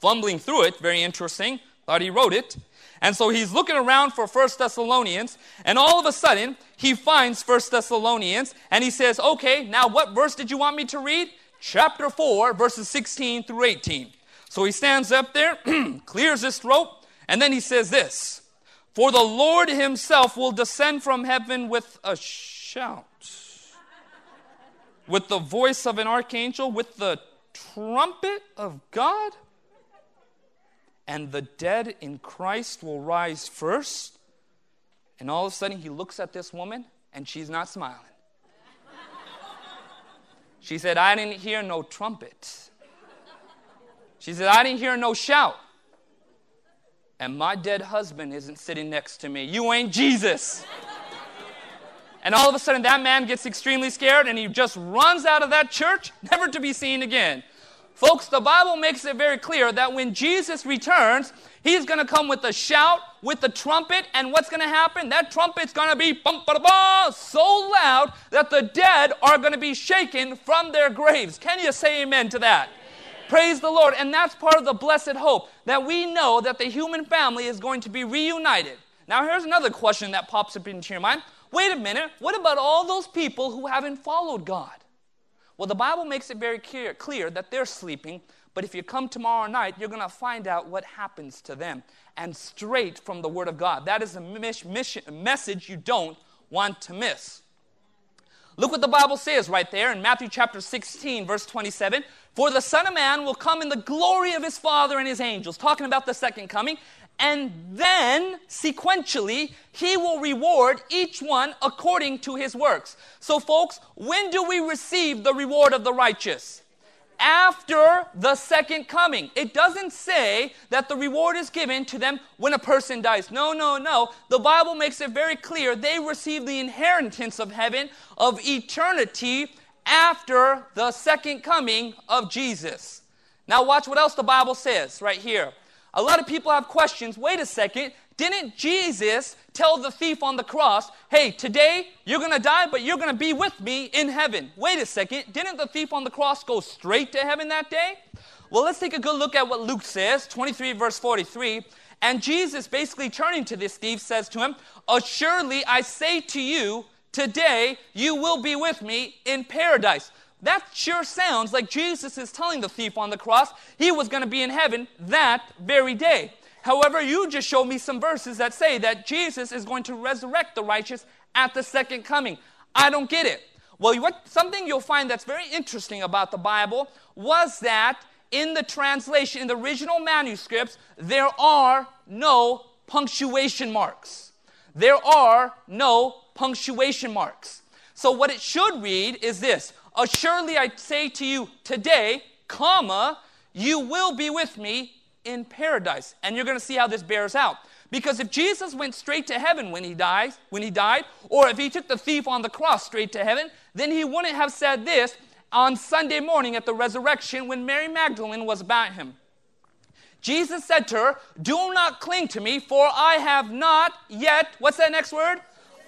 fumbling through it, very interesting, thought he wrote it. And so he's looking around for 1 Thessalonians, and all of a sudden, he finds 1 Thessalonians, and he says, Okay, now what verse did you want me to read? Chapter 4, verses 16 through 18. So he stands up there, [CLEARS THROAT] clears his throat, and then he says this For the Lord himself will descend from heaven with a shout with the voice of an archangel, with the trumpet of God, and the dead in Christ will rise first. And all of a sudden, he looks at this woman, and she's not smiling. She said, I didn't hear no trumpet. She said, I didn't hear no shout. And my dead husband isn't sitting next to me. You ain't Jesus. And all of a sudden, that man gets extremely scared and he just runs out of that church, never to be seen again. Folks, the Bible makes it very clear that when Jesus returns, he's going to come with a shout, with the trumpet, and what's going to happen? That trumpet's going to be bum, ba, ba, so loud that the dead are going to be shaken from their graves. Can you say amen to that? Praise the Lord. And that's part of the blessed hope that we know that the human family is going to be reunited. Now, here's another question that pops up into your mind wait a minute, what about all those people who haven't followed God? Well, the Bible makes it very clear, clear that they're sleeping, but if you come tomorrow night, you're going to find out what happens to them. And straight from the Word of God. That is a mission, message you don't want to miss. Look what the Bible says right there in Matthew chapter 16, verse 27. For the Son of Man will come in the glory of his Father and his angels, talking about the second coming, and then sequentially, he will reward each one according to his works. So, folks, when do we receive the reward of the righteous? After the second coming. It doesn't say that the reward is given to them when a person dies. No, no, no. The Bible makes it very clear they receive the inheritance of heaven, of eternity, after the second coming of Jesus. Now, watch what else the Bible says right here. A lot of people have questions. Wait a second. Didn't Jesus tell the thief on the cross, hey, today you're going to die, but you're going to be with me in heaven? Wait a second. Didn't the thief on the cross go straight to heaven that day? Well, let's take a good look at what Luke says, 23 verse 43. And Jesus, basically turning to this thief, says to him, Assuredly, I say to you, today you will be with me in paradise. That sure sounds like Jesus is telling the thief on the cross he was going to be in heaven that very day. However, you just showed me some verses that say that Jesus is going to resurrect the righteous at the second coming. I don't get it. Well, what, something you'll find that's very interesting about the Bible was that in the translation, in the original manuscripts, there are no punctuation marks. There are no punctuation marks. So, what it should read is this Assuredly I say to you today, comma, you will be with me in paradise. And you're going to see how this bears out. Because if Jesus went straight to heaven when he died, when he died, or if he took the thief on the cross straight to heaven, then he wouldn't have said this on Sunday morning at the resurrection when Mary Magdalene was about him. Jesus said to her, Do not cling to me, for I have not yet, what's that next word?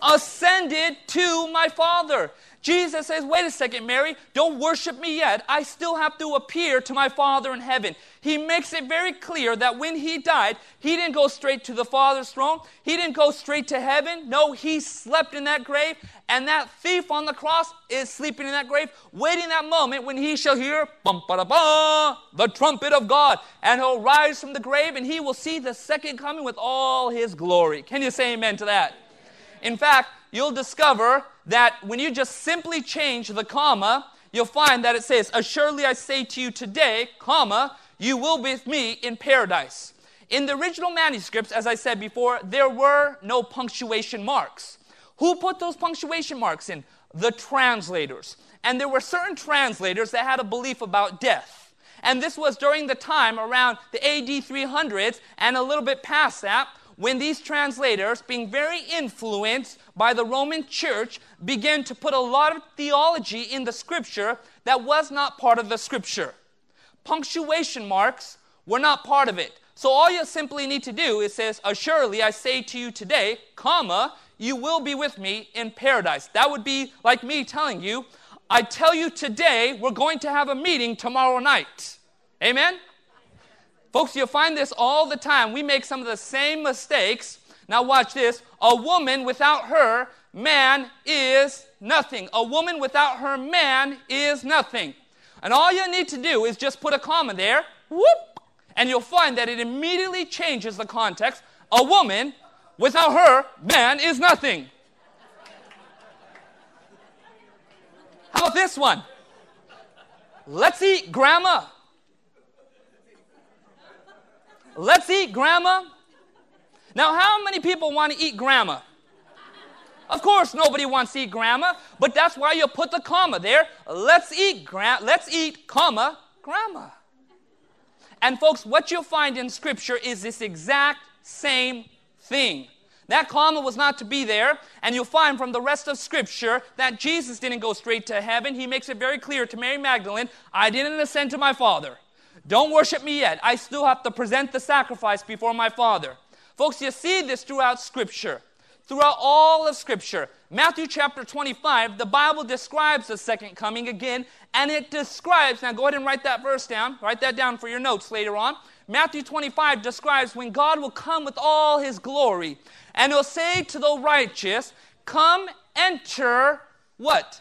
Ascended to my Father. Jesus says, wait a second, Mary, don't worship me yet. I still have to appear to my Father in heaven. He makes it very clear that when he died, he didn't go straight to the Father's throne. He didn't go straight to heaven. No, he slept in that grave. And that thief on the cross is sleeping in that grave, waiting that moment when he shall hear bum, the trumpet of God. And he'll rise from the grave and he will see the second coming with all his glory. Can you say amen to that? In fact, you'll discover that when you just simply change the comma, you'll find that it says, Assuredly I say to you today, comma, you will be with me in paradise. In the original manuscripts, as I said before, there were no punctuation marks. Who put those punctuation marks in? the translators. And there were certain translators that had a belief about death. And this was during the time around the AD 300s and a little bit past that when these translators, being very influenced by the Roman church, began to put a lot of theology in the scripture that was not part of the scripture. Punctuation marks were not part of it. So all you simply need to do is says, Assuredly I say to you today, comma, you will be with me in paradise. That would be like me telling you, I tell you today, we're going to have a meeting tomorrow night. Amen? Folks, you'll find this all the time. We make some of the same mistakes. Now, watch this. A woman without her man is nothing. A woman without her man is nothing. And all you need to do is just put a comma there, whoop, and you'll find that it immediately changes the context. A woman without her man is nothing. How about this one? Let's eat grandma. Let's eat grandma. Now, how many people want to eat grandma? Of course, nobody wants to eat grandma, but that's why you put the comma there. Let's eat gra- let's eat comma grandma. And folks, what you'll find in scripture is this exact same thing. That comma was not to be there, and you'll find from the rest of Scripture that Jesus didn't go straight to heaven. He makes it very clear to Mary Magdalene I didn't ascend to my Father. Don't worship me yet. I still have to present the sacrifice before my Father. Folks, you see this throughout Scripture, throughout all of Scripture. Matthew chapter 25, the Bible describes the second coming again, and it describes, now go ahead and write that verse down, write that down for your notes later on. Matthew 25 describes when God will come with all his glory, and he'll say to the righteous, Come enter what?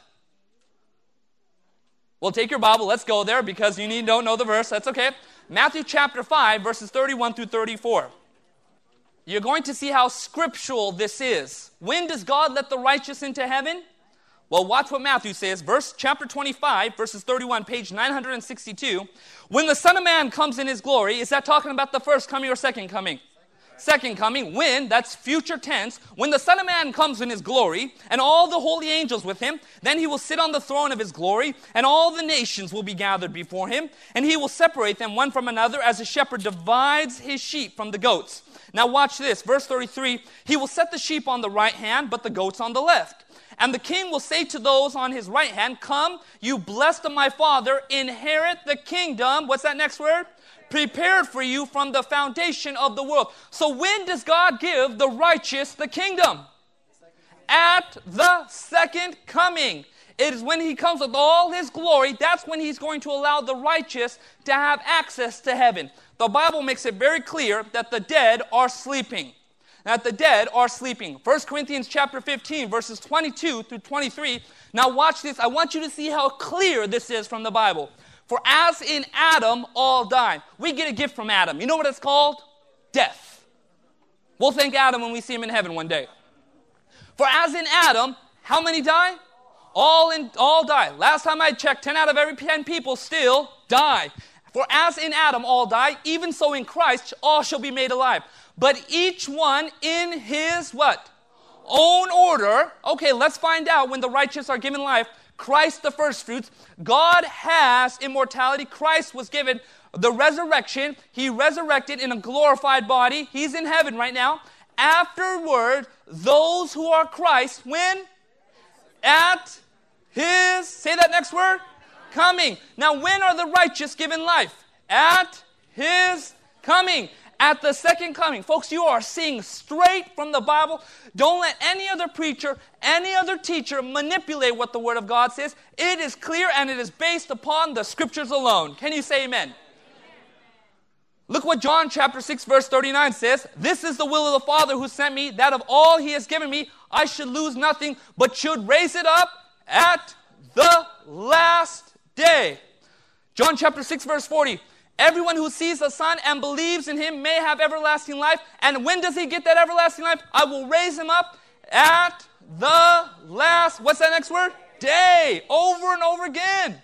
Well, take your Bible, let's go there because you need, don't know the verse. That's okay. Matthew chapter 5, verses 31 through 34. You're going to see how scriptural this is. When does God let the righteous into heaven? Well, watch what Matthew says, verse chapter 25, verses 31, page 962. When the Son of Man comes in his glory, is that talking about the first coming or second coming? Second coming, when, that's future tense, when the Son of Man comes in his glory and all the holy angels with him, then he will sit on the throne of his glory and all the nations will be gathered before him and he will separate them one from another as a shepherd divides his sheep from the goats. Now watch this, verse 33, he will set the sheep on the right hand but the goats on the left. And the king will say to those on his right hand, Come, you blessed of my father, inherit the kingdom. What's that next word? Prepared for you from the foundation of the world. So, when does God give the righteous the kingdom? At the second coming. It is when he comes with all his glory, that's when he's going to allow the righteous to have access to heaven. The Bible makes it very clear that the dead are sleeping. That the dead are sleeping. 1 Corinthians chapter 15, verses 22 through 23. Now watch this. I want you to see how clear this is from the Bible. For as in Adam all die. We get a gift from Adam. You know what it's called? Death. We'll thank Adam when we see him in heaven one day. For as in Adam, how many die? All in all die. Last time I checked, 10 out of every 10 people still die. For as in Adam all die, even so in Christ all shall be made alive. But each one in his what? Own order. Okay, let's find out when the righteous are given life. Christ the first fruits. God has immortality. Christ was given the resurrection. He resurrected in a glorified body. He's in heaven right now. Afterward, those who are Christ, when? At his, say that next word, coming. Now, when are the righteous given life? At his coming at the second coming. Folks, you are seeing straight from the Bible. Don't let any other preacher, any other teacher manipulate what the Word of God says. It is clear and it is based upon the Scriptures alone. Can you say amen? Look what John chapter 6 verse 39 says. This is the will of the Father who sent me, that of all he has given me, I should lose nothing, but should raise it up at the last day. John chapter 6 verse 40. Everyone who sees the Son and believes in him may have everlasting life. And when does he get that everlasting life? I will raise him up at the last, what's that next word? Day. Over and over again.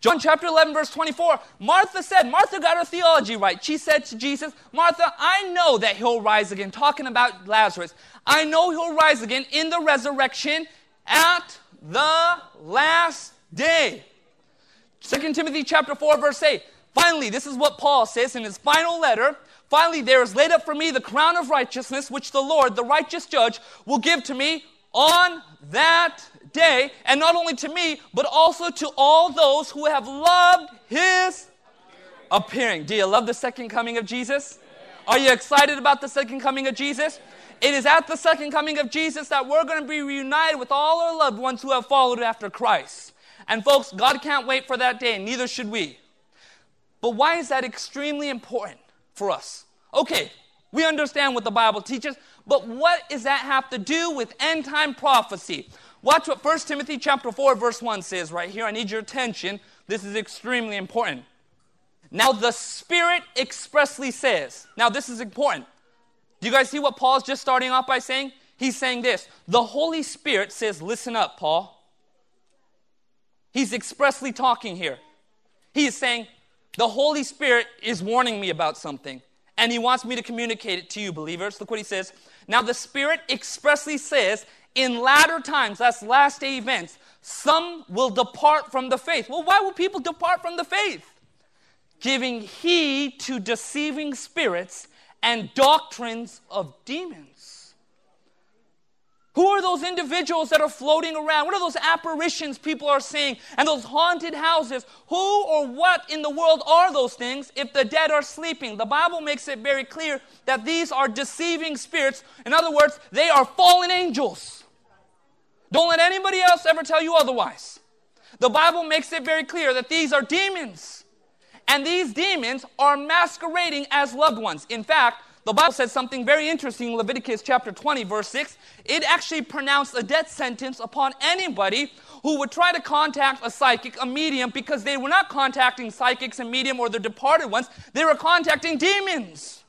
John chapter 11, verse 24. Martha said, Martha got her theology right. She said to Jesus, Martha, I know that he'll rise again. Talking about Lazarus. I know he'll rise again in the resurrection at the last day. 2 Timothy chapter 4 verse 8. Finally, this is what Paul says in his final letter. Finally, there is laid up for me the crown of righteousness, which the Lord, the righteous judge, will give to me on that day, and not only to me, but also to all those who have loved his appearing. Do you love the second coming of Jesus? Are you excited about the second coming of Jesus? It is at the second coming of Jesus that we're going to be reunited with all our loved ones who have followed after Christ. And folks, God can't wait for that day, and neither should we. But why is that extremely important for us? Okay, we understand what the Bible teaches, but what does that have to do with end time prophecy? Watch what 1 Timothy chapter 4 verse 1 says right here. I need your attention. This is extremely important. Now the Spirit expressly says. Now this is important. Do you guys see what Paul's just starting off by saying? He's saying this. The Holy Spirit says, "Listen up, Paul." He's expressly talking here. He is saying, "The Holy Spirit is warning me about something." and he wants me to communicate it to you, believers. Look what he says. Now, the Spirit expressly says, in latter times, that's last day events, some will depart from the faith. Well, why will people depart from the faith? Giving heed to deceiving spirits and doctrines of demons. Who are those individuals that are floating around? What are those apparitions people are seeing and those haunted houses? Who or what in the world are those things if the dead are sleeping? The Bible makes it very clear that these are deceiving spirits. In other words, they are fallen angels. Don't let anybody else ever tell you otherwise. The Bible makes it very clear that these are demons. And these demons are masquerading as loved ones. In fact, the Bible says something very interesting in Leviticus chapter 20, verse 6. It actually pronounced a death sentence upon anybody who would try to contact a psychic, a medium, because they were not contacting psychics and medium or the departed ones, they were contacting demons.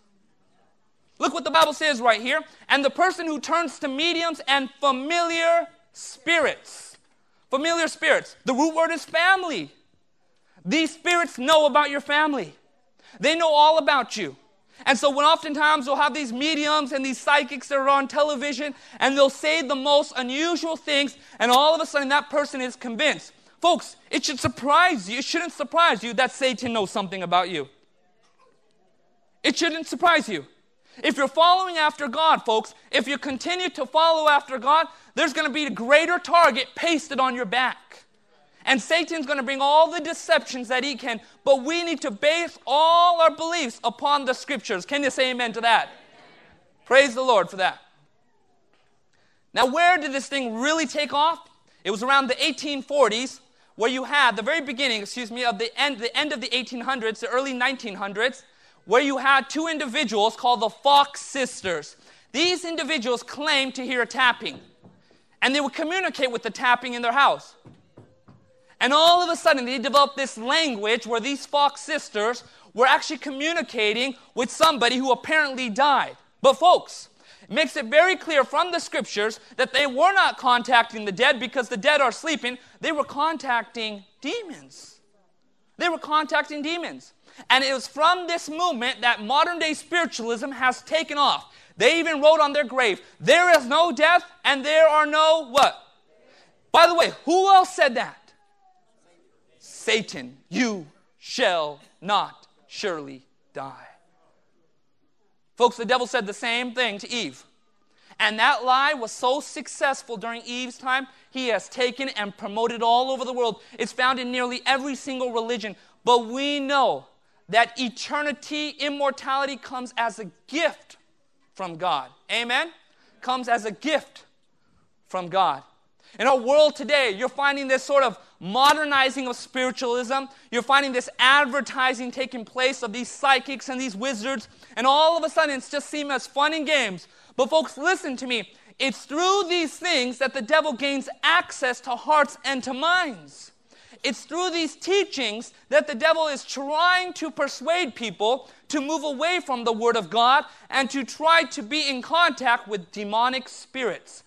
Look what the Bible says right here. And the person who turns to mediums and familiar spirits. Familiar spirits. The root word is family. These spirits know about your family, they know all about you. And so, when oftentimes we'll have these mediums and these psychics that are on television, and they'll say the most unusual things, and all of a sudden that person is convinced. Folks, it should surprise you. It shouldn't surprise you that Satan knows something about you. It shouldn't surprise you. If you're following after God, folks, if you continue to follow after God, there's going to be a greater target pasted on your back. And Satan's going to bring all the deceptions that he can, but we need to base all our beliefs upon the scriptures. Can you say amen to that? Praise the Lord for that. Now, where did this thing really take off? It was around the 1840s, where you had the very beginning, excuse me, of the end, the end of the 1800s, the early 1900s, where you had two individuals called the Fox sisters. These individuals claimed to hear a tapping, and they would communicate with the tapping in their house. And all of a sudden, they developed this language where these Fox sisters were actually communicating with somebody who apparently died. But, folks, it makes it very clear from the scriptures that they were not contacting the dead because the dead are sleeping. They were contacting demons. They were contacting demons. And it was from this movement that modern day spiritualism has taken off. They even wrote on their grave, There is no death and there are no what? By the way, who else said that? Satan, you shall not surely die. Folks, the devil said the same thing to Eve. And that lie was so successful during Eve's time, he has taken and promoted all over the world. It's found in nearly every single religion. But we know that eternity, immortality comes as a gift from God. Amen? Comes as a gift from God. In our world today, you're finding this sort of modernizing of spiritualism. You're finding this advertising taking place of these psychics and these wizards, and all of a sudden it's just seems as fun and games. But, folks, listen to me. It's through these things that the devil gains access to hearts and to minds. It's through these teachings that the devil is trying to persuade people to move away from the Word of God and to try to be in contact with demonic spirits.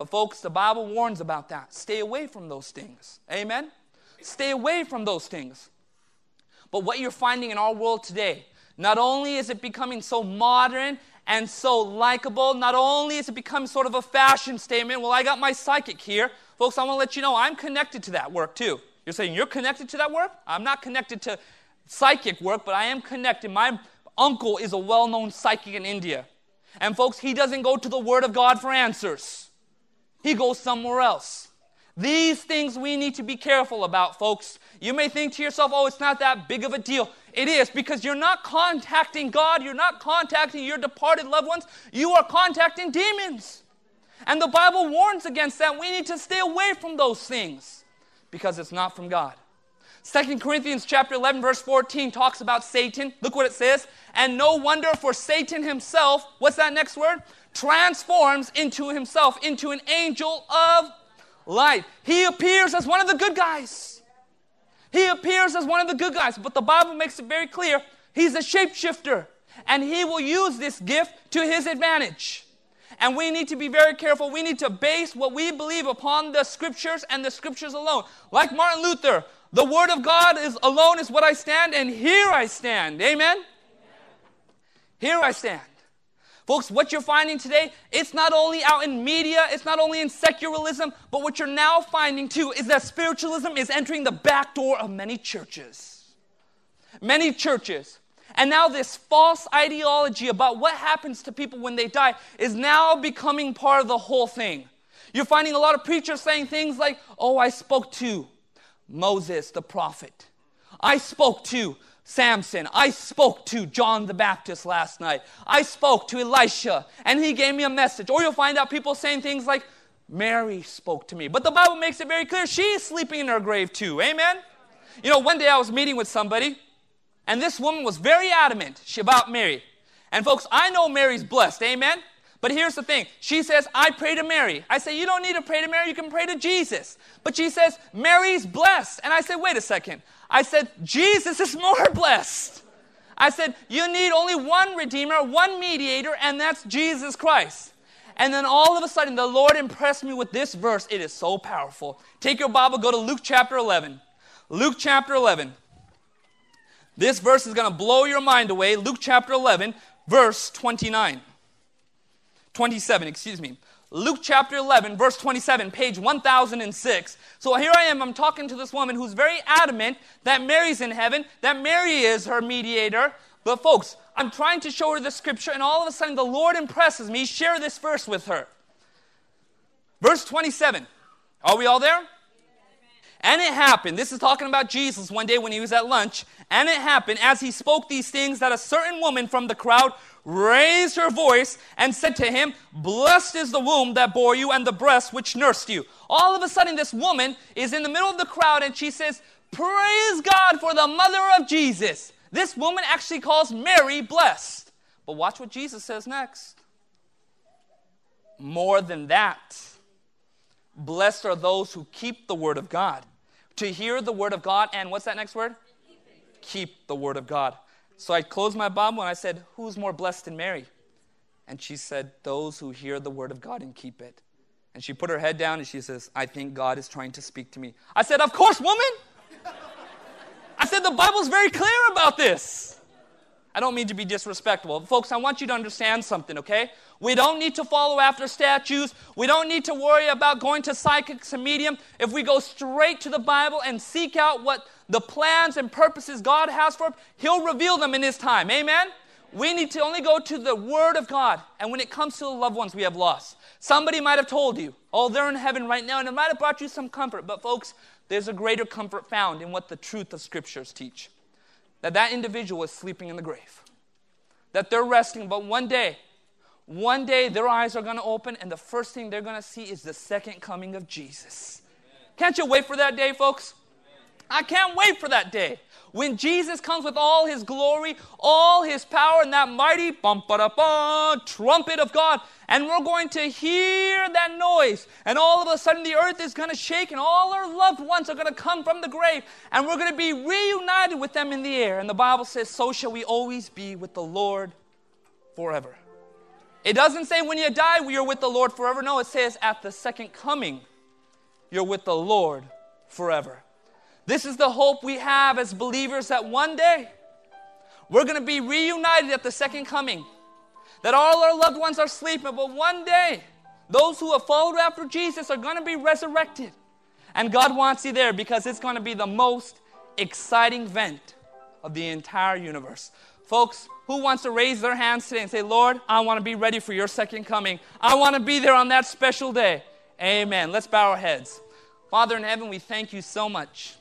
But, folks, the Bible warns about that. Stay away from those things. Amen? Stay away from those things. But what you're finding in our world today, not only is it becoming so modern and so likable, not only is it becoming sort of a fashion statement, well, I got my psychic here. Folks, I want to let you know I'm connected to that work too. You're saying you're connected to that work? I'm not connected to psychic work, but I am connected. My uncle is a well known psychic in India. And folks, he doesn't go to the Word of God for answers, he goes somewhere else. These things we need to be careful about, folks. You may think to yourself, oh, it's not that big of a deal. It is because you're not contacting God, you're not contacting your departed loved ones, you are contacting demons. And the Bible warns against that. We need to stay away from those things because it's not from God. 2 Corinthians chapter 11 verse 14 talks about Satan. Look what it says. And no wonder for Satan himself, what's that next word? Transforms into himself into an angel of light. He appears as one of the good guys. He appears as one of the good guys, but the Bible makes it very clear he's a shapeshifter and he will use this gift to his advantage. And we need to be very careful. We need to base what we believe upon the scriptures and the scriptures alone. Like Martin Luther, the word of God is alone is what I stand, and here I stand. Amen? Here I stand. Folks, what you're finding today, it's not only out in media, it's not only in secularism, but what you're now finding too is that spiritualism is entering the back door of many churches. Many churches. And now, this false ideology about what happens to people when they die is now becoming part of the whole thing. You're finding a lot of preachers saying things like, Oh, I spoke to Moses, the prophet. I spoke to Samson. I spoke to John the Baptist last night. I spoke to Elisha, and he gave me a message. Or you'll find out people saying things like, Mary spoke to me. But the Bible makes it very clear she's sleeping in her grave too. Amen? You know, one day I was meeting with somebody, and this woman was very adamant about Mary. And folks, I know Mary's blessed. Amen? But here's the thing. She says, I pray to Mary. I say, You don't need to pray to Mary, you can pray to Jesus. But she says, Mary's blessed. And I said, Wait a second. I said, Jesus is more [LAUGHS] blessed. I said, You need only one Redeemer, one mediator, and that's Jesus Christ. And then all of a sudden, the Lord impressed me with this verse. It is so powerful. Take your Bible, go to Luke chapter 11. Luke chapter 11. This verse is going to blow your mind away. Luke chapter 11, verse 29. 27, excuse me. Luke chapter 11, verse 27, page 1006. So here I am, I'm talking to this woman who's very adamant that Mary's in heaven, that Mary is her mediator. But folks, I'm trying to show her the scripture, and all of a sudden the Lord impresses me. Share this verse with her. Verse 27. Are we all there? And it happened, this is talking about Jesus one day when he was at lunch. And it happened as he spoke these things that a certain woman from the crowd raised her voice and said to him, Blessed is the womb that bore you and the breast which nursed you. All of a sudden, this woman is in the middle of the crowd and she says, Praise God for the mother of Jesus. This woman actually calls Mary blessed. But watch what Jesus says next. More than that, blessed are those who keep the word of God. To hear the word of God, and what's that next word? Keep the word of God. So I closed my Bible and I said, Who's more blessed than Mary? And she said, Those who hear the word of God and keep it. And she put her head down and she says, I think God is trying to speak to me. I said, Of course, woman. I said, The Bible's very clear about this. I don't mean to be disrespectful. Folks, I want you to understand something, okay? We don't need to follow after statues. We don't need to worry about going to psychics and medium. If we go straight to the Bible and seek out what the plans and purposes God has for him, He'll reveal them in His time. Amen? We need to only go to the Word of God. And when it comes to the loved ones we have lost, somebody might have told you, oh, they're in heaven right now, and it might have brought you some comfort. But, folks, there's a greater comfort found in what the truth of Scriptures teach that that individual is sleeping in the grave, that they're resting, but one day, one day their eyes are going to open, and the first thing they're going to see is the second coming of Jesus. Can't you wait for that day, folks? I can't wait for that day when Jesus comes with all his glory, all his power, and that mighty trumpet of God. And we're going to hear that noise. And all of a sudden, the earth is going to shake, and all our loved ones are going to come from the grave. And we're going to be reunited with them in the air. And the Bible says, So shall we always be with the Lord forever. It doesn't say when you die, are with the Lord forever. No, it says at the second coming, you're with the Lord forever. This is the hope we have as believers that one day we're going to be reunited at the second coming. That all our loved ones are sleeping, but one day Those who have followed after Jesus are going to be resurrected. And God wants you there because it's going to be the most exciting event of the entire universe. Folks, who wants to raise their hands today and say, Lord, I want to be ready for your second coming. I want to be there on that special day. Amen. Let's bow our heads. Father in heaven, we thank you so much.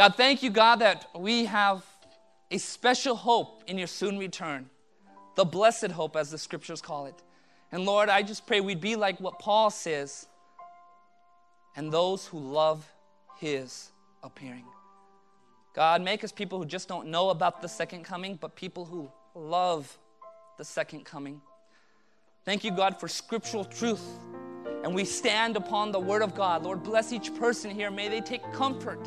God, thank you, God, that we have a special hope in your soon return, the blessed hope, as the scriptures call it. And Lord, I just pray we'd be like what Paul says, and those who love his appearing. God, make us people who just don't know about the second coming, but people who love the second coming. Thank you, God, for scriptural truth. And we stand upon the word of God. Lord, bless each person here. May they take comfort.